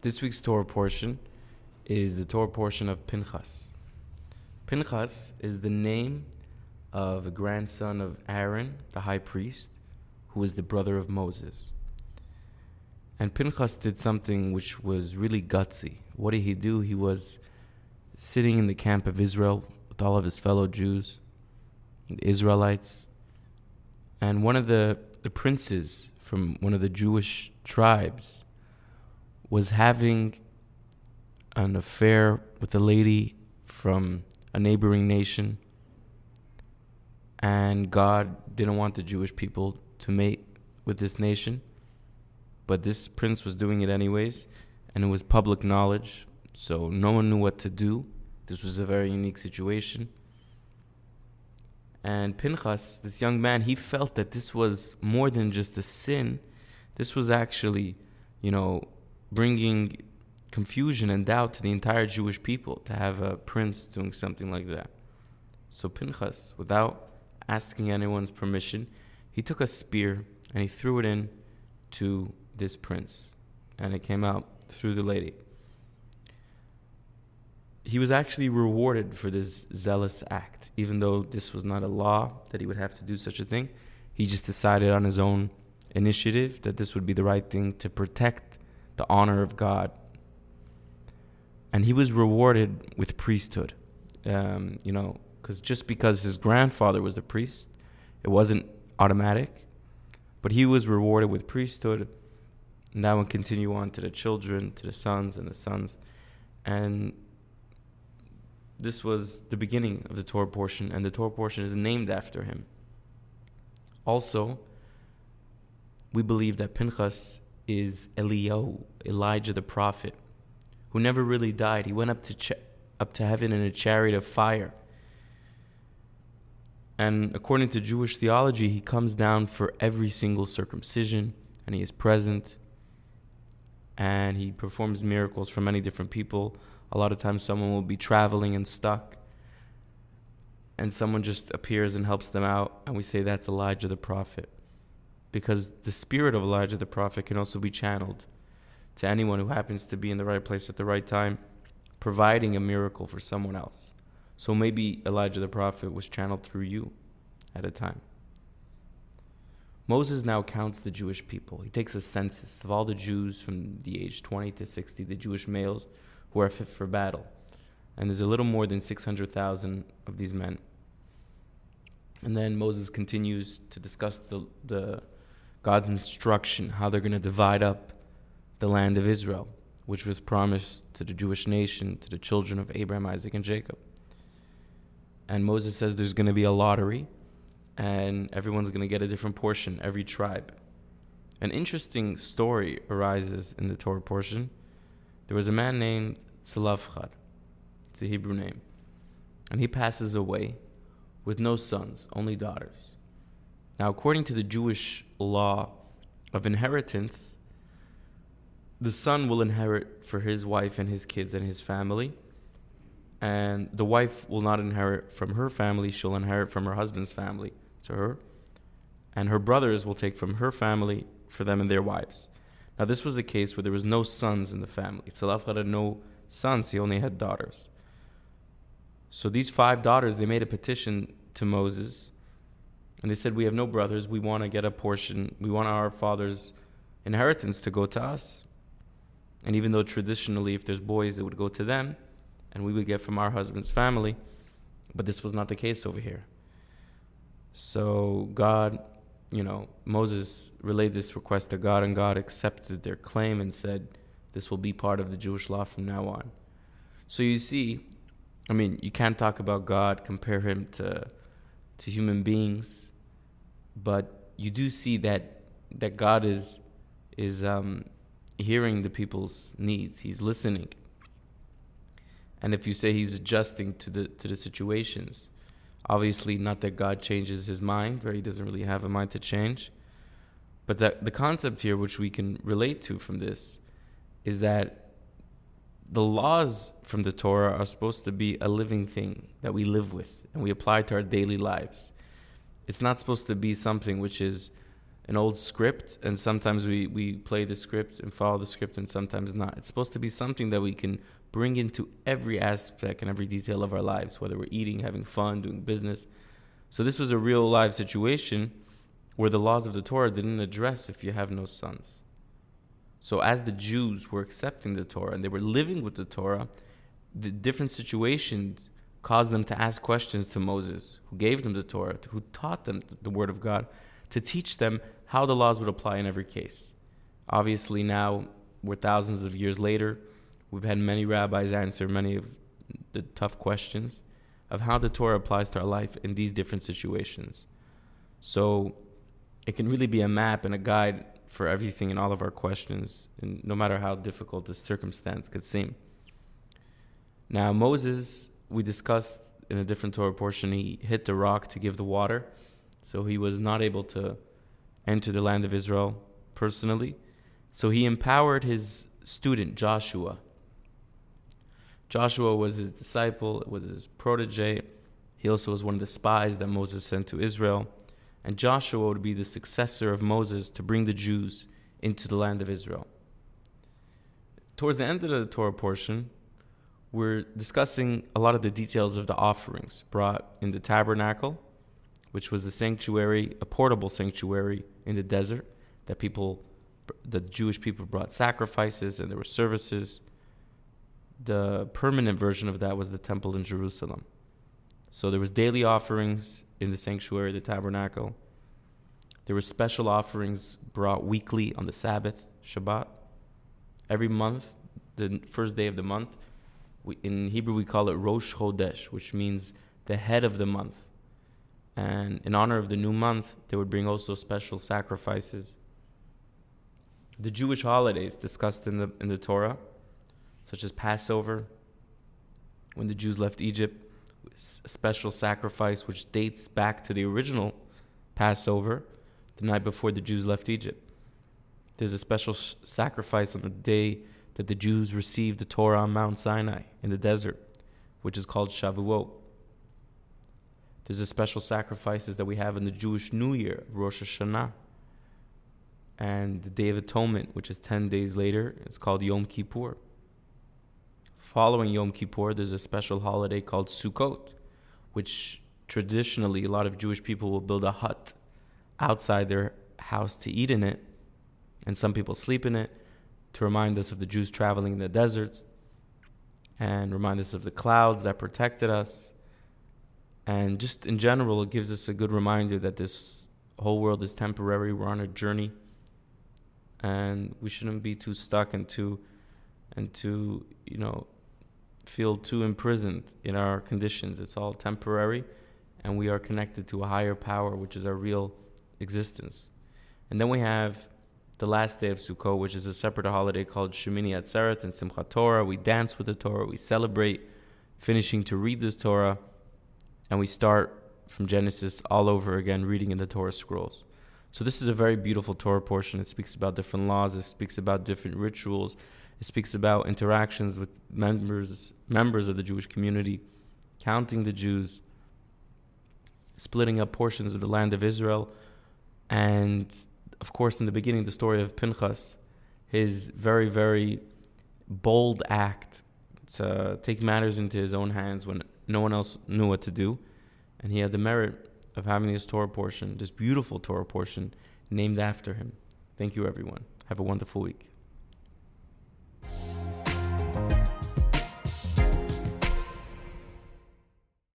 This week's Torah portion is the Torah portion of Pinchas. Pinchas is the name of a grandson of Aaron, the high priest, who was the brother of Moses. And Pinchas did something which was really gutsy. What did he do? He was sitting in the camp of Israel with all of his fellow Jews, the Israelites, and one of the, the princes from one of the Jewish tribes was having an affair with a lady from a neighboring nation, and God didn't want the Jewish people to mate with this nation, but this prince was doing it anyways, and it was public knowledge, so no one knew what to do. This was a very unique situation. And Pinchas, this young man, he felt that this was more than just a sin. This was actually, you know, bringing confusion and doubt to the entire Jewish people to have a prince doing something like that. So Pinchas, without asking anyone's permission, he took a spear and he threw it in to this prince, and it came out through the lady. He was actually rewarded for this zealous act, even though this was not a law that he would have to do such a thing. He just decided on his own initiative that this would be the right thing to protect the honor of God. And he was rewarded with priesthood. Um, you know, because just because his grandfather was a priest, it wasn't automatic. But he was rewarded with priesthood. And that would continue on to the children, to the sons, and the sons. And this was the beginning of the Torah portion, and the Torah portion is named after him. Also, we believe that Pinchas is Eliyahu, Elijah the prophet, who never really died. He went up to ch- up to heaven in a chariot of fire. And according to Jewish theology, he comes down for every single circumcision, and he is present. And he performs miracles for many different people. A lot of times, someone will be traveling and stuck, and someone just appears and helps them out, and we say that's Elijah the prophet because the spirit of Elijah the prophet can also be channeled to anyone who happens to be in the right place at the right time, providing a miracle for someone else. So maybe Elijah the prophet was channeled through you at a time. Moses now counts the Jewish people. He takes a census of all the Jews from the age 20 to 60, the Jewish males who are fit for battle. And there's a little more than 600,000 of these men. And then Moses continues to discuss the, the God's instruction, how they're going to divide up the land of Israel, which was promised to the Jewish nation, to the children of Abraham, Isaac, and Jacob. And Moses says there's going to be a lottery, and everyone's going to get a different portion, every tribe. An interesting story arises in the Torah portion. There was a man named Tzalafchad, it's a Hebrew name, and he passes away with no sons, only daughters. Now, according to the Jewish law of inheritance, the son will inherit for his wife and his kids and his family. And the wife will not inherit from her family, she'll inherit from her husband's family to her. And her brothers will take from her family for them and their wives. Now, this was a case where there was no sons in the family. Tzalaf had no sons, he only had daughters. So these five daughters, they made a petition to Moses and they said, We have no brothers. We want to get a portion. We want our father's inheritance to go to us. And even though traditionally, if there's boys, it would go to them, and we would get from our husband's family. But this was not the case over here. So God, you know, Moses relayed this request to God, and God accepted their claim and said, This will be part of the Jewish law from now on. So you see, I mean, you can't talk about God, compare him to, to human beings but you do see that that God is is um, hearing the people's needs. He's listening, and if you say He's adjusting to the to the situations, obviously not that God changes His mind, where He doesn't really have a mind to change, but that the concept here, which we can relate to from this, is that the laws from the Torah are supposed to be a living thing that we live with and we apply to our daily lives. It's not supposed to be something which is an old script, and sometimes we, we play the script and follow the script, and sometimes not. It's supposed to be something that we can bring into every aspect and every detail of our lives, whether we're eating, having fun, doing business. So this was a real live situation where the laws of the Torah didn't address if you have no sons. So as the Jews were accepting the Torah and they were living with the Torah, the different situations caused them to ask questions to Moses, who gave them the Torah, who taught them the word of God, to teach them how the laws would apply in every case. Obviously now we're thousands of years later, we've had many rabbis answer many of the tough questions of how the Torah applies to our life in these different situations. So it can really be a map and a guide for everything and all of our questions, and no matter how difficult the circumstance could seem. Now, Moses, we discussed in a different Torah portion, he hit the rock to give the water, so he was not able to enter the land of Israel personally. So he empowered his student, Joshua. Joshua was his disciple, it was his protege. He also was one of the spies that Moses sent to Israel and Joshua would be the successor of Moses to bring the Jews into the land of Israel. Towards the end of the Torah portion, we're discussing a lot of the details of the offerings brought in the tabernacle, which was a sanctuary, a portable sanctuary in the desert that people, the Jewish people brought sacrifices and there were services. The permanent version of that was the temple in Jerusalem. So there was daily offerings in the sanctuary, the tabernacle. There were special offerings brought weekly on the Sabbath, Shabbat. Every month, the first day of the month, we, in Hebrew we call it Rosh Chodesh, which means the head of the month. And in honor of the new month, they would bring also special sacrifices. The Jewish holidays discussed in the, in the Torah, such as Passover, when the Jews left Egypt, a special sacrifice which dates back to the original Passover, the night before the Jews left Egypt. There's a special sh- sacrifice on the day that the Jews received the Torah on Mount Sinai in the desert, which is called Shavuot. There's a special sacrifices that we have in the Jewish New Year, Rosh Hashanah. And the Day of Atonement, which is 10 days later, it's called Yom Kippur. Following Yom Kippur, there's a special holiday called Sukkot, which traditionally a lot of Jewish people will build a hut outside their house to eat in it, and some people sleep in it to remind us of the Jews traveling in the deserts and remind us of the clouds that protected us. And just in general, it gives us a good reminder that this whole world is temporary. We're on a journey, and we shouldn't be too stuck and too, and too, you know, feel too imprisoned in our conditions. It's all temporary, and we are connected to a higher power, which is our real existence. And then we have the last day of Sukkot, which is a separate holiday called Shemini Atzeret and Simchat Torah. We dance with the Torah, we celebrate finishing to read this Torah, and we start from Genesis all over again, reading in the Torah scrolls. So this is a very beautiful Torah portion. It speaks about different laws. It speaks about different rituals. It speaks about interactions with members members of the Jewish community, counting the Jews, splitting up portions of the land of Israel, and of course, in the beginning, the story of Pinchas, his very, very bold act to take matters into his own hands when no one else knew what to do. And he had the merit of having this Torah portion, this beautiful Torah portion, named after him. Thank you, everyone. Have a wonderful week.